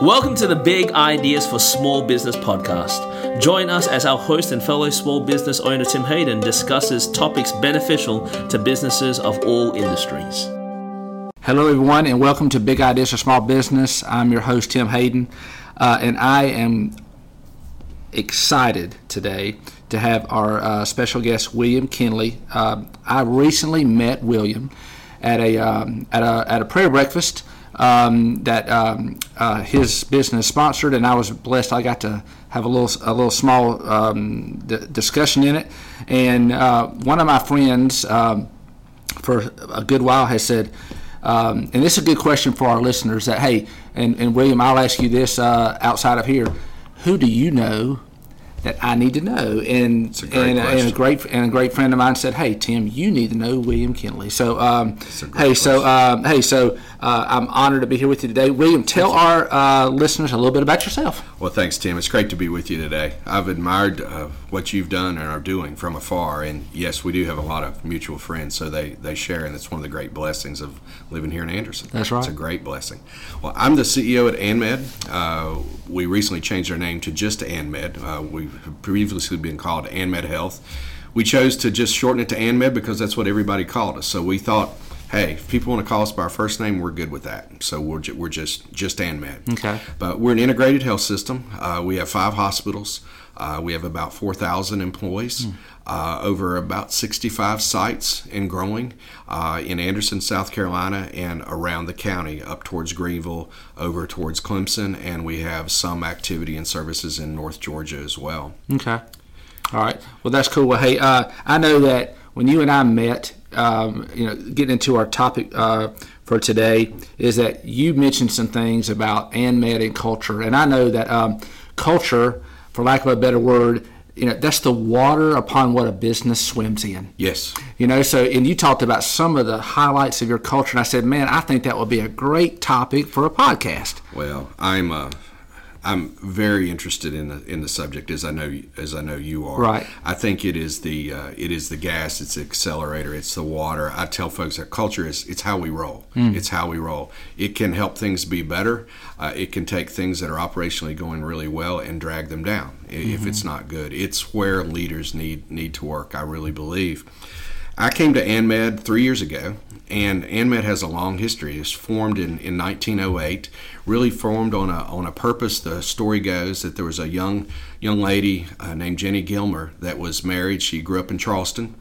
Welcome to the Big Ideas for Small Business podcast. Join us as our host and fellow small business owner Tim Hayden discusses topics beneficial to businesses of all industries. Hello, everyone, and welcome to Big Ideas for Small Business. I'm your host, Tim Hayden, uh, and I am excited today to have our uh, special guest, William Kenley. Uh, I recently met William at a, um, at a, at a prayer breakfast um, that um, uh, his business sponsored, and I was blessed. I got to have a little a little small um, d- discussion in it, and uh, one of my friends um, for a good while has said. Um, and this is a good question for our listeners that hey and, and william i'll ask you this uh, outside of here who do you know that I need to know. And a great and, and, a great and a great friend of mine said, "Hey Tim, you need to know William Kenley." So um, hey, so um, hey, so uh, I'm honored to be here with you today. William, tell our uh, listeners a little bit about yourself. Well, thanks, Tim. It's great to be with you today. I've admired uh, what you've done and are doing from afar, and yes, we do have a lot of mutual friends, so they they share, and it's one of the great blessings of living here in Anderson. That's right. It's a great blessing. Well, I'm the CEO at ANMED. Uh, we recently changed our name to just ANMED. Uh, we've previously been called ANMED Health. We chose to just shorten it to ANMED because that's what everybody called us. So we thought hey, if people want to call us by our first name, we're good with that. So we're, ju- we're just just ANMED. Okay. But we're an integrated health system. Uh, we have five hospitals. Uh, we have about 4,000 employees, mm. uh, over about 65 sites and growing uh, in Anderson, South Carolina, and around the county, up towards Greenville, over towards Clemson, and we have some activity and services in North Georgia as well. Okay. All right. Well, that's cool. Well, hey, uh, I know that when you and I met, um, you know, getting into our topic uh, for today is that you mentioned some things about ANMED and culture, and I know that um, culture, for lack of a better word, you know, that's the water upon what a business swims in. Yes. You know, so and you talked about some of the highlights of your culture, and I said, man, I think that would be a great topic for a podcast. Well, I'm. Uh I'm very interested in the in the subject as I know as I know you are. Right. I think it is the uh, it is the gas, it's the accelerator, it's the water. I tell folks that culture is it's how we roll. Mm. It's how we roll. It can help things be better. Uh, it can take things that are operationally going really well and drag them down mm-hmm. if it's not good. It's where leaders need need to work. I really believe. I came to ANMED three years ago, and ANMED has a long history. It's formed in, in 1908, really formed on a, on a purpose. The story goes that there was a young, young lady uh, named Jenny Gilmer that was married. She grew up in Charleston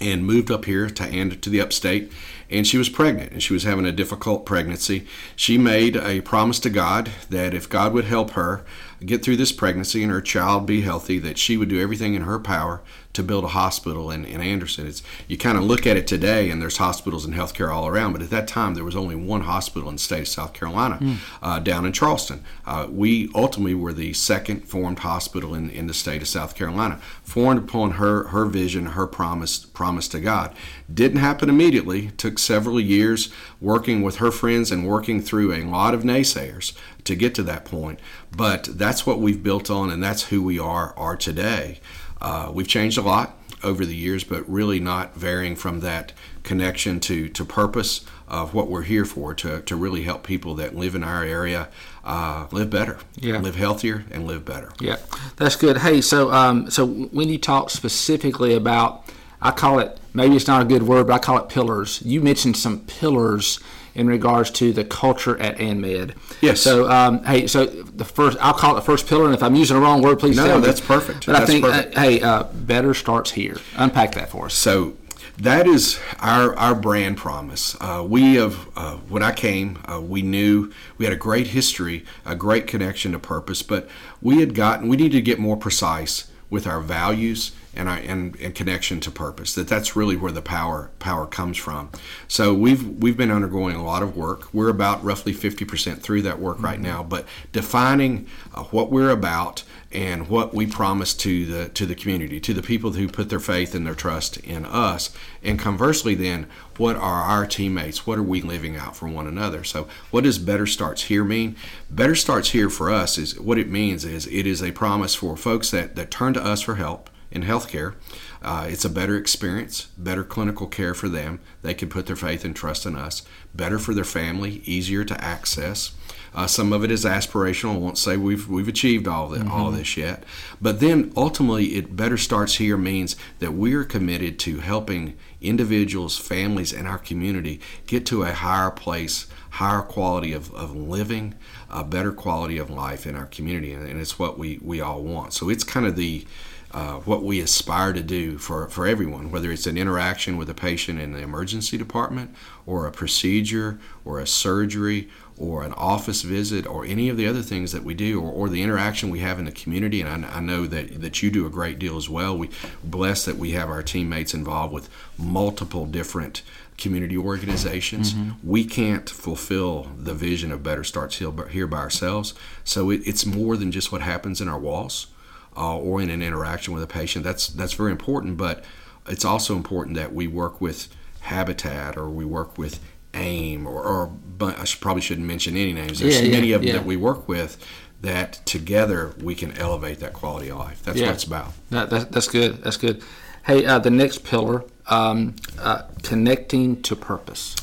and moved up here to and to the upstate and she was pregnant and she was having a difficult pregnancy she made a promise to god that if god would help her get through this pregnancy and her child be healthy that she would do everything in her power to build a hospital in, in Anderson. It's you kind of look at it today, and there's hospitals and healthcare all around. But at that time, there was only one hospital in the state of South Carolina, mm. uh, down in Charleston. Uh, we ultimately were the second formed hospital in, in the state of South Carolina, formed upon her her vision, her promise promise to God. Didn't happen immediately. Took several years working with her friends and working through a lot of naysayers to get to that point. But that's what we've built on, and that's who we are are today. Uh, we've changed a lot over the years, but really not varying from that connection to, to purpose of what we're here for to, to really help people that live in our area uh, live better, yeah. live healthier, and live better. Yeah, that's good. Hey, so um, so when you talk specifically about, I call it maybe it's not a good word, but I call it pillars. You mentioned some pillars in regards to the culture at ANMED. Yes. So, um, hey, so the first, I'll call it the first pillar, and if I'm using the wrong word, please no, tell me. that's perfect. But that's I think, perfect. Uh, hey, uh, better starts here. Unpack that for us. So, that is our our brand promise. Uh, we have uh, when I came, uh, we knew we had a great history, a great connection to purpose, but we had gotten we needed to get more precise with our values and, our, and, and connection to purpose. That that's really where the power power comes from. So we've we've been undergoing a lot of work. We're about roughly 50% through that work mm-hmm. right now. But defining uh, what we're about and what we promise to the to the community, to the people who put their faith and their trust in us, and conversely, then what are our teammates? What are we living out for one another? So, what does Better Starts Here mean? Better Starts Here for us is what it means is it is a promise for folks that that turn to us for help in healthcare Uh, it's a better experience, better clinical care for them. They can put their faith and trust in us. Better for their family, easier to access. Uh, some of it is aspirational. I won't say we've we've achieved all that mm-hmm. all of this yet, but then ultimately, it better starts here means that we are committed to helping individuals, families, and our community get to a higher place, higher quality of, of living, a better quality of life in our community, and, and it's what we we all want. So it's kind of the uh, what we aspire to do for, for everyone, whether it's an interaction with a patient in the emergency department, or a procedure, or a surgery, or an office visit, or any of the other things that we do, or, or the interaction we have in the community. And I, I, know that, that you do a great deal as well. We bless that we have our teammates involved with multiple different community organizations. Mm-hmm. We can't fulfill the vision of Better Starts Here by ourselves. So it, it's more than just what happens in our walls uh, or in an interaction with a patient. That's that's very important, but it's also important that we work with Habitat or we work with AIM or, or I should, probably shouldn't mention any names. There's yeah, many of them yeah. that we work with that together we can elevate that quality of life. That's what it's about. That, that, that's good. That's good. Hey, uh, the next pillar, um, uh, connecting to purpose.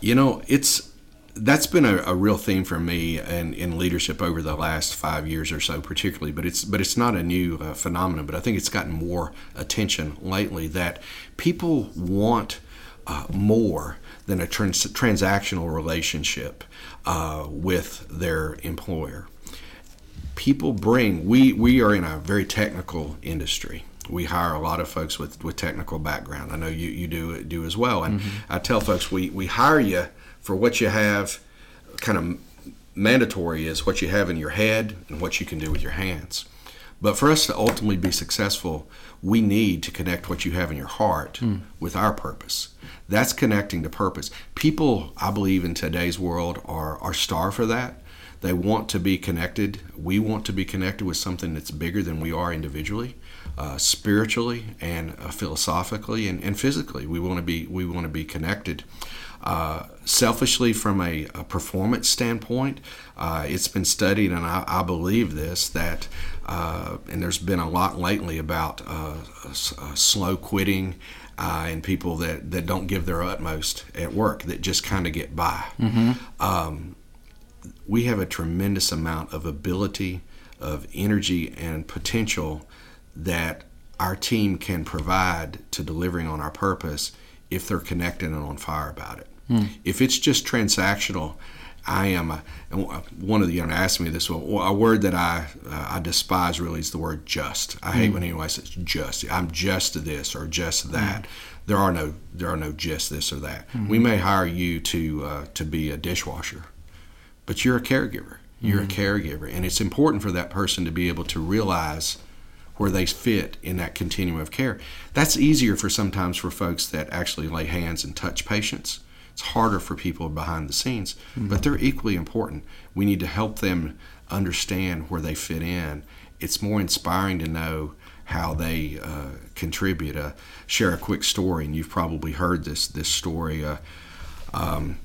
You know, it's that's been a, a, real theme for me and in leadership over the last five years or so, particularly. But it's but it's not a new uh, phenomenon. But I think it's gotten more attention lately that people want uh, more than a trans- transactional relationship uh, with their employer. People bring we we are in a very technical industry we hire a lot of folks with, with technical background. I know you, you do do as well. And mm-hmm. I tell folks we, we hire you for what you have kind of mandatory is what you have in your head and what you can do with your hands. But for us to ultimately be successful, we need to connect what you have in your heart mm. with our purpose. That's connecting to purpose. People, I believe, in today's world are, are starved for that. They want to be connected. We want to be connected with something that's bigger than we are individually, uh, spiritually and uh, philosophically and, and physically. We want to be we want to be connected. Uh, selfishly, from a, a, performance standpoint, uh, it's been studied, and I, I believe this that, uh, and there's been a lot lately about uh, slow quitting and people that, that don't give their utmost at work, that just kind of get by. Mm-hmm. Um, we have a tremendous amount of ability, of energy, and potential that our team can provide to delivering on our purpose if they're connected and on fire about it. Mm. If it's just transactional, I am a, one of the young asked me this. Well, a word that I uh, I despise really is the word just. I mm. hate when anyone says just. I'm just this or just that. Mm. There are no there are no just this or that. Mm-hmm. We may hire you to uh, to be a dishwasher, but you're a caregiver. You're a caregiver, and it's important for that person to be able to realize where they fit in that continuum of care. That's easier for sometimes for folks that actually lay hands and touch patients. It's harder for people behind the scenes, mm-hmm. but they're equally important. We need to help them understand where they fit in. It's more inspiring to know how they uh, contribute. Uh, share a quick story, and you've probably heard this this story. Uh, um,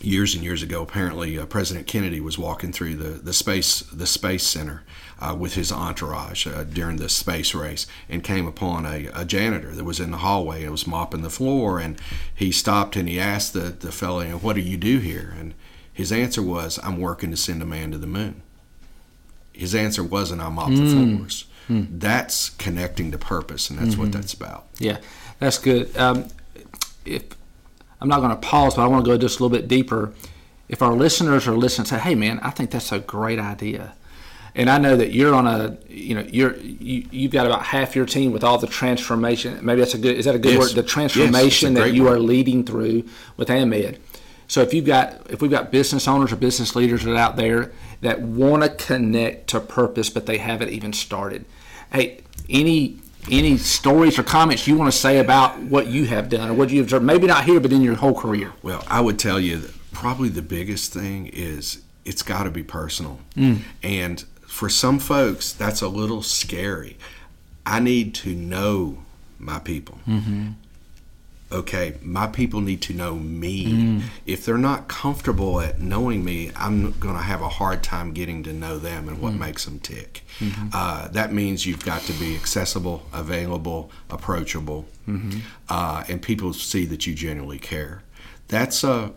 years and years ago, apparently uh, President Kennedy was walking through the, the space the space center uh, with his entourage uh, during the space race and came upon a, a, janitor that was in the hallway and was mopping the floor and he stopped and he asked the, the fellow, you know, what do you do here? And his answer was, I'm working to send a man to the moon. His answer wasn't, I mop mm. the hmm. floors. Mm. That's connecting to purpose, and that's mm-hmm. what that's about. Yeah, that's good. Um, if I'm not going to pause, but I want to go just a little bit deeper. If our listeners are listening, say, "Hey, man, I think that's a great idea," and I know that you're on a, you know, you're you, you've got about half your team with all the transformation. Maybe that's a good. Is that a good yes. word? The transformation yes, that you word. are leading through with AnMed. So if you've got if we've got business owners or business leaders that are out there that want to connect to purpose, but they haven't even started. Hey, any any stories or comments you want to say about what you have done or what you have observed? Maybe not here, but in your whole career. Well, I would tell you that probably the biggest thing is it's got to be personal. Mm. And for some folks, that's a little scary. I need to know my people. Mm-hmm. Okay, my people need to know me. If they're not comfortable at knowing me, I'm going to have a hard time getting to know them and what makes them tick. Uh, that means you've got to be accessible, available, approachable, uh, and people see that you genuinely care. That's uh,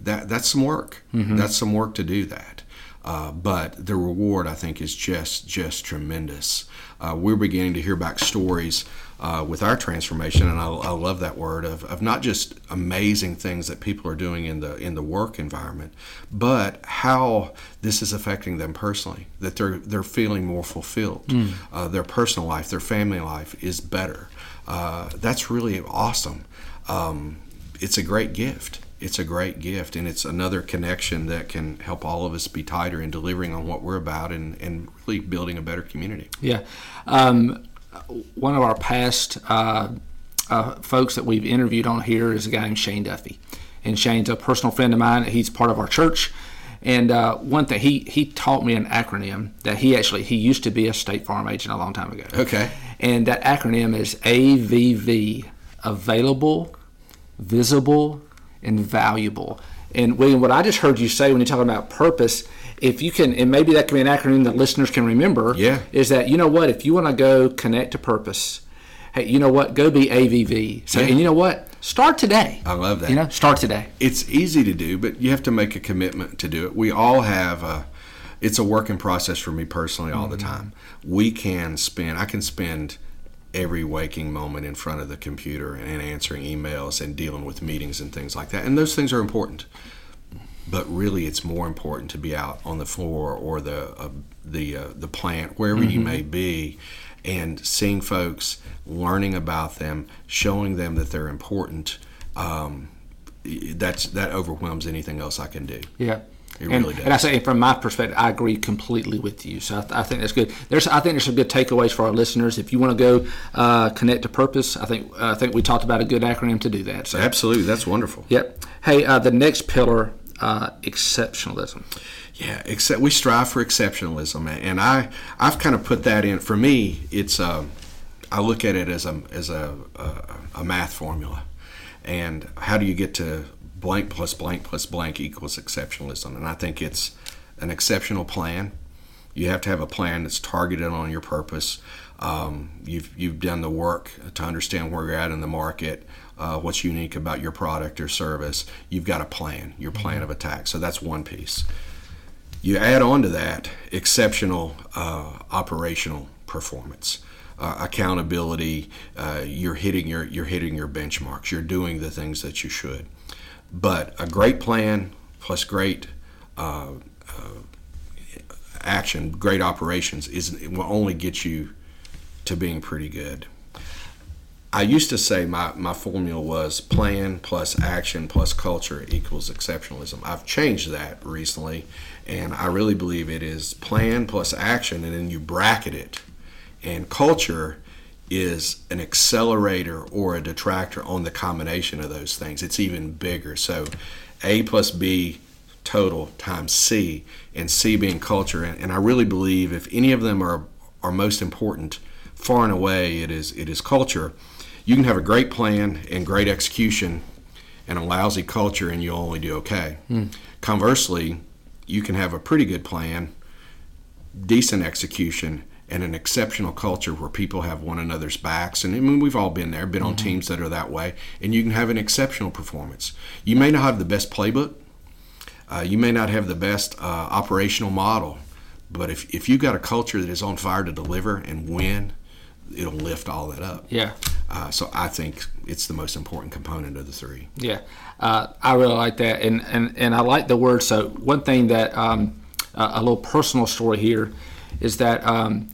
that that's some work. That's some work to do that. Uh, but the reward, I think, is just just tremendous. Uh, we're beginning to hear back stories uh, with our transformation, and I, I love that word of, of not just amazing things that people are doing in the in the work environment, but how this is affecting them personally. That they're they're feeling more fulfilled. Uh, their personal life, their family life is better. Uh, that's really awesome. Um, it's a great gift. It's a great gift, and it's another connection that can help all of us be tighter in delivering on what we're about and, and really building a better community. Yeah. Um, one of our past uh, uh, folks that we've interviewed on here is a guy named Shane Duffy. And Shane's a personal friend of mine. He's part of our church. And uh, one thing, he, he taught me an acronym that he actually, he used to be a State Farm agent a long time ago. Okay. And that acronym is AVV Available, Visible, and Valuable. And William, what I just heard you say when you're talking about purpose, if you can, and maybe that can be an acronym that listeners can remember, Yeah. is that, you know what, if you want to go connect to purpose, hey, you know what, go be AVV. So, Yeah. and you know what, start today. I love that. You know, start today. it's easy to do, but you have to make a commitment to do it. We all have a. It's a working process for me personally all the mm-hmm. time. We can spend. I can spend every waking moment in front of the computer and answering emails and dealing with meetings and things like that. And those things are important. But really, it's more important to be out on the floor or the uh, the uh, the plant, wherever you may be, and seeing folks, learning about them, showing them that they're important. Um, that's that overwhelms anything else I can do. Yeah. It and, really does. and I say, from my perspective, I agree completely with you. So I, th- I think that's good. There's, I think there's some good takeaways for our listeners. If you want to go uh, connect to purpose, I think, I think we talked about a good acronym to do that. So, Absolutely, that's wonderful. yep. Hey, uh, the next pillar, uh, exceptionalism. Yeah, except we strive for exceptionalism, and I I've kind of put that in. For me, it's um, I look at it as a as a, a a math formula, and how do you get to blank plus blank plus blank equals exceptionalism? And I think it's an exceptional plan. You have to have a plan that's targeted on your purpose. Um, you've you've done the work to understand where you're at in the market, uh, what's unique about your product or service. You've got a plan, your plan of attack. So that's one piece. You add on to that exceptional uh, operational performance, uh, accountability. Uh, you're hitting your you're hitting your benchmarks. You're doing the things that you should. But a great plan plus great uh, uh, action, great operations is it will only get you to being pretty good. I used to say my, my formula was plan plus action plus culture equals exceptionalism. I've changed that recently, and I really believe it is plan plus action, and then you bracket it. And culture is an accelerator or a detractor on the combination of those things. It's even bigger. So A plus B total times C, and C being culture. And, and I really believe if any of them are, are most important, far and away it is it is culture. You can have a great plan and great execution and a lousy culture and you'll only do okay. Hmm. Conversely, you can have a pretty good plan, decent execution, and an exceptional culture where people have one another's backs. And I mean, we've all been there, been on mm-hmm. teams that are that way, and you can have an exceptional performance. You may not have the best playbook, uh, you may not have the best uh, operational model, but if, if you've got a culture that is on fire to deliver and win, it'll lift all that up. Yeah. Uh, so I think it's the most important component of the three. Yeah, uh, I really like that, and, and and I like the word. So one thing that um, a a little personal story here is that um,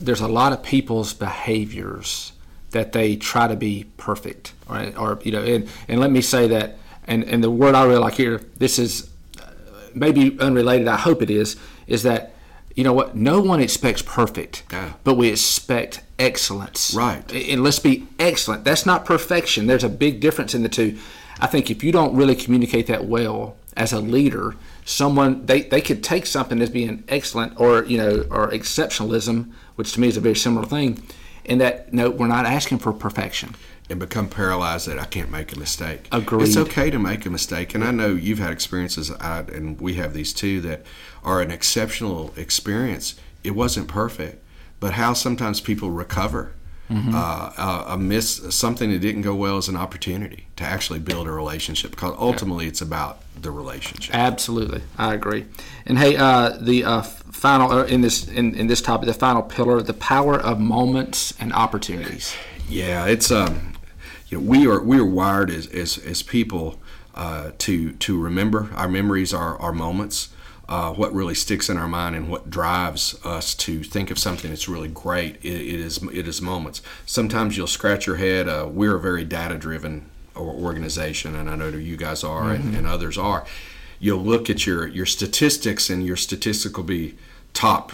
there's a lot of people's behaviors that they try to be perfect, right? Or you know, and and let me say that, and and the word I really like here, this is maybe unrelated. I hope it is. Is that you know what? No one expects perfect, Yeah. but we expect excellence. Right. And let's be excellent. That's not perfection. There's a big difference in the two. I think if you don't really communicate that well as a leader, someone they, they could take something as being excellent or you know or exceptionalism, which to me is a very similar thing, in that no, we're not asking for perfection. And become paralyzed that I can't make a mistake. Agreed. It's okay to make a mistake, and I know you've had experiences, I, and we have these too, that are an exceptional experience. It wasn't perfect, but how sometimes people recover. Uh, uh, a miss something that didn't go well is an opportunity to actually build a relationship because ultimately it's about the relationship. Absolutely, I agree. And hey, uh, the uh, final uh, in this in, in this topic, the final pillar, the power of moments and opportunities. Yeah, it's um, you know, we are we are wired as as, as people uh, to to remember. Our memories are our moments. Uh, what really sticks in our mind and what drives us to think of something that's really great. It, it is it is moments. Sometimes you'll scratch your head. Uh, we're a very data driven organization, and I know that you guys are, and, and others are. You'll look at your your statistics, and your statistics will be top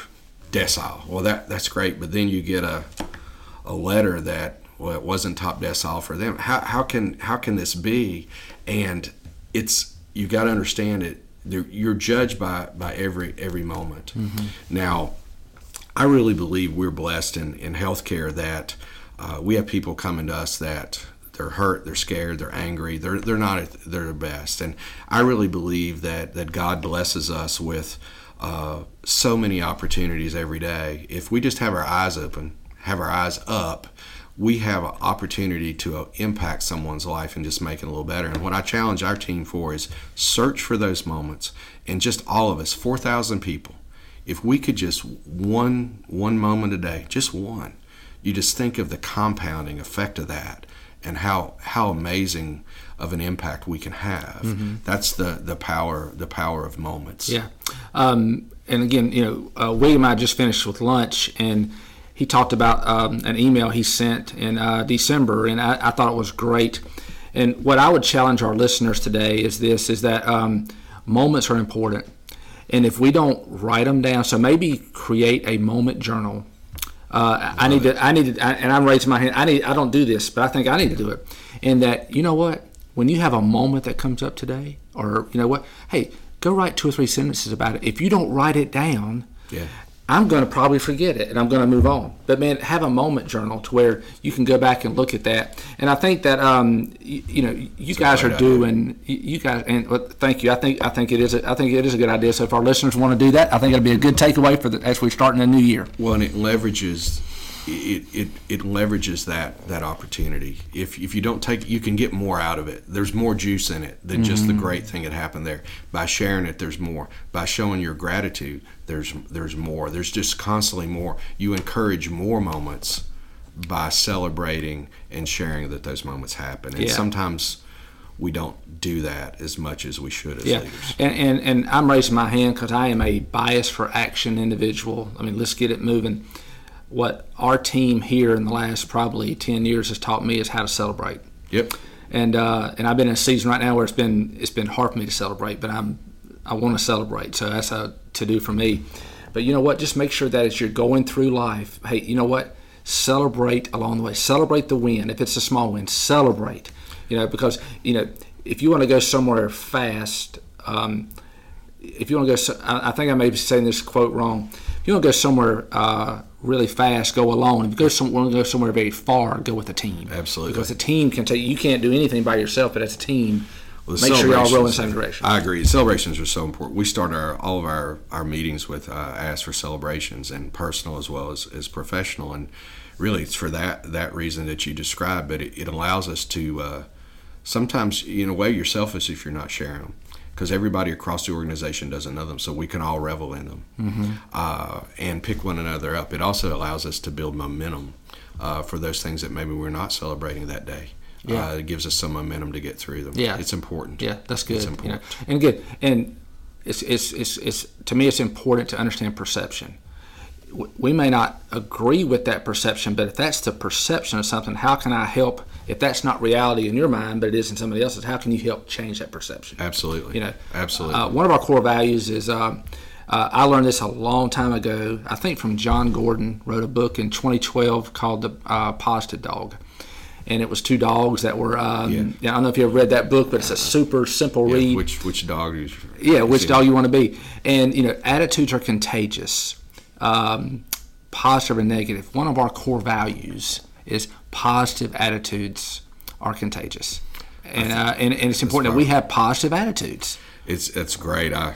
decile. Well, that that's great, but then you get a a letter that well it wasn't top decile for them. How, how can how can this be? And it's you got to understand it. You're judged by by every every moment. Now i really believe we're blessed in in healthcare that uh, we have people coming to us that they're hurt they're scared they're angry they're they're not at their best. And i really believe that that god blesses us with uh, so many opportunities every day. If we just have our eyes open have our eyes up we have an opportunity to uh, impact someone's life and just make it a little better. And what I challenge our team for is search for those moments, and just all of us, four thousand people, if we could just one one moment a day, just one, you just think of the compounding effect of that, and how how amazing of an impact we can have. That's the the power the power of moments. Yeah. Um, and again, you know, uh, William and I just finished with lunch, and he talked about um, an email he sent in uh, December, and I, I thought it was great. And what I would challenge our listeners today is this: is that um, moments are important, and if we don't write them down, so maybe create a moment journal. Uh, I need to. I need to. I, and I'm raising my hand. I need. I don't do this, but I think I need to do it. And that you know what? When you have a moment that comes up today, or you know what? Hey, go write two or three sentences about it. If you don't write it down, Yeah. I'm going to probably forget it and I'm going to move on. But man, have a moment journal to where you can go back and look at that. And I think that um, you, you know you guys are idea. doing you, you guys and well, thank you. I think I think it is a, I think it is a good idea. So if our listeners want to do that, I think it'll be a good takeaway for the, as we start in a new year. Well, and it leverages it, it, it leverages that that opportunity. If if you don't take, you can get more out of it. There's more juice in it than just the mm-hmm. great thing that happened there. By sharing it, there's more. By showing your gratitude, there's there's more. There's just constantly more. You encourage more moments by celebrating and sharing that those moments happen. And Yeah. sometimes we don't do that as much as we should as Yeah, leaders. and, and and I'm raising my hand because I am a bias for action individual. I mean, let's get it moving. What our team here in the last probably ten years has taught me is how to celebrate. Yep. and uh, and I've been in a season right now where it's been it's been hard for me to celebrate, but I'm I want to celebrate, so that's a to do for me. But you know what? Just make sure that as you're going through life, hey, you know what? Celebrate along the way. Celebrate the win. If it's a small win, celebrate. You know, because you know if you want to go somewhere fast. Um, if you want to go, so- I I think I may be saying this quote wrong. If you want to go somewhere uh, really fast, go alone. If you go some, want to go somewhere very far, go with a team. Absolutely. Because a team can take. You can't do anything by yourself, but as a team, Well, make sure y'all row in the same direction. I agree. Celebrations are so important. We start our all of our, our meetings with uh, ask for celebrations and personal as well as, as professional. And really, it's for that that reason that you described. But it, it allows us to uh, sometimes, in a way, you're selfish if you're not sharing them. Because everybody across the organization doesn't know them, so we can all revel in them Mm-hmm. uh, and pick one another up. It also allows us to build momentum uh, for those things that maybe we're not celebrating that day. Yeah. Uh, it gives us some momentum to get through them. Yeah. it's important. yeah, that's good. It's you know. important. and good. And it's, it's it's it's to me, it's important to understand perception. We may not agree with that perception, but if that's the perception of something, how can I help? If that's not reality in your mind, but it is in somebody else's, how can you help change that perception? Absolutely. You know, absolutely. Uh, one of our core values is um, uh, I learned this a long time ago. I think from Jon Gordon wrote a book in 2012 called The uh, Positive Dog, and it was two dogs that were. Um, Yeah. yeah, I don't know if you ever read that book, but it's a super simple Yeah, read. which which dog? Is, yeah, which dog you want to be, and you know, attitudes are contagious, um, positive and negative. One of our core values is positive attitudes are contagious. And, uh, and, and it's important that we have positive attitudes. It's it's great. I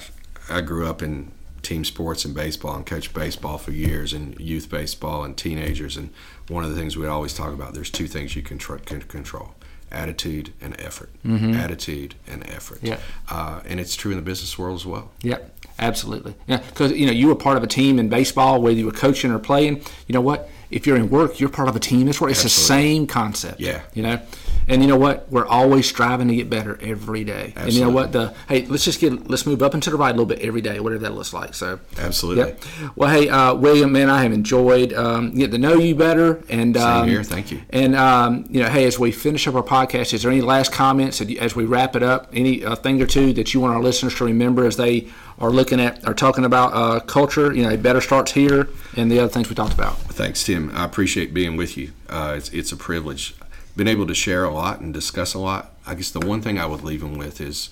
I grew up in team sports and baseball and coached baseball for years and youth baseball and teenagers. And one of the things we always talk about there's two things you can, tr- can control attitude and effort. Mm-hmm. Attitude and effort. Yeah. Uh, and it's true in the business world as well. Yep. Absolutely. Yeah, because you know you were part of a team in baseball, whether you were coaching or playing. You know what? If you're in work, you're part of a team. It's, it's the same concept. Yeah. You know, and you know what? We're always striving to get better every day. Absolutely. And you know what? The hey, let's just get let's move up and to the right a little bit every day, whatever that looks like. So absolutely. Yep. Well, hey, uh, William, man, I have enjoyed um, getting to know you better. And Same um, here. Thank you. And um, you know, hey, as we finish up our podcast, is there any last comments as we wrap it up? Any uh, thing or two that you want our listeners to remember as they are looking at are talking about uh, culture? You know, it better starts here, and the other things we talked about. Thanks, Tim. I appreciate being with you. Uh, it's, it's a privilege. Been able to share a lot and discuss a lot. I guess the one thing I would leave them with is,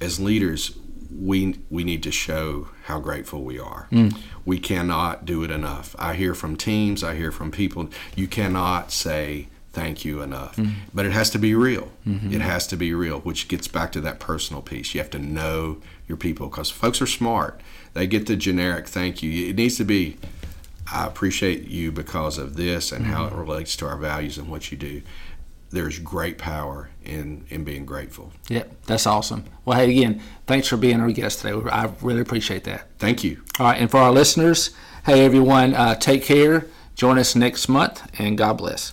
as leaders, we we need to show how grateful we are. Mm. We cannot do it enough. I hear from teams. I hear from people. You cannot say thank you enough. Mm. But it has to be real. Mm-hmm. It has to be real, which gets back to that personal piece. You have to know your people because folks are smart. They get the generic thank you. It needs to be I appreciate you because of this and mm-hmm. how it mm-hmm. relates to our values and what you do. There's great power in in being grateful. Yep, that's awesome. Well, hey, again, thanks for being our guest today. I really appreciate that. Thank you. All right, and for our listeners, hey everyone, uh, take care. Join us next month, and God bless.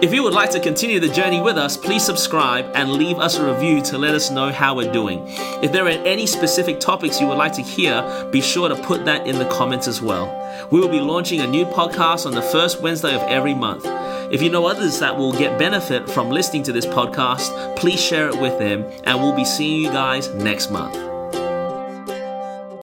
If you would like to continue the journey with us, please subscribe and leave us a review to let us know how we're doing. If there are any specific topics you would like to hear, be sure to put that in the comments as well. We will be launching a new podcast on the first Wednesday of every month. If you know others that will get benefit from listening to this podcast, please share it with them, and we'll be seeing you guys next month.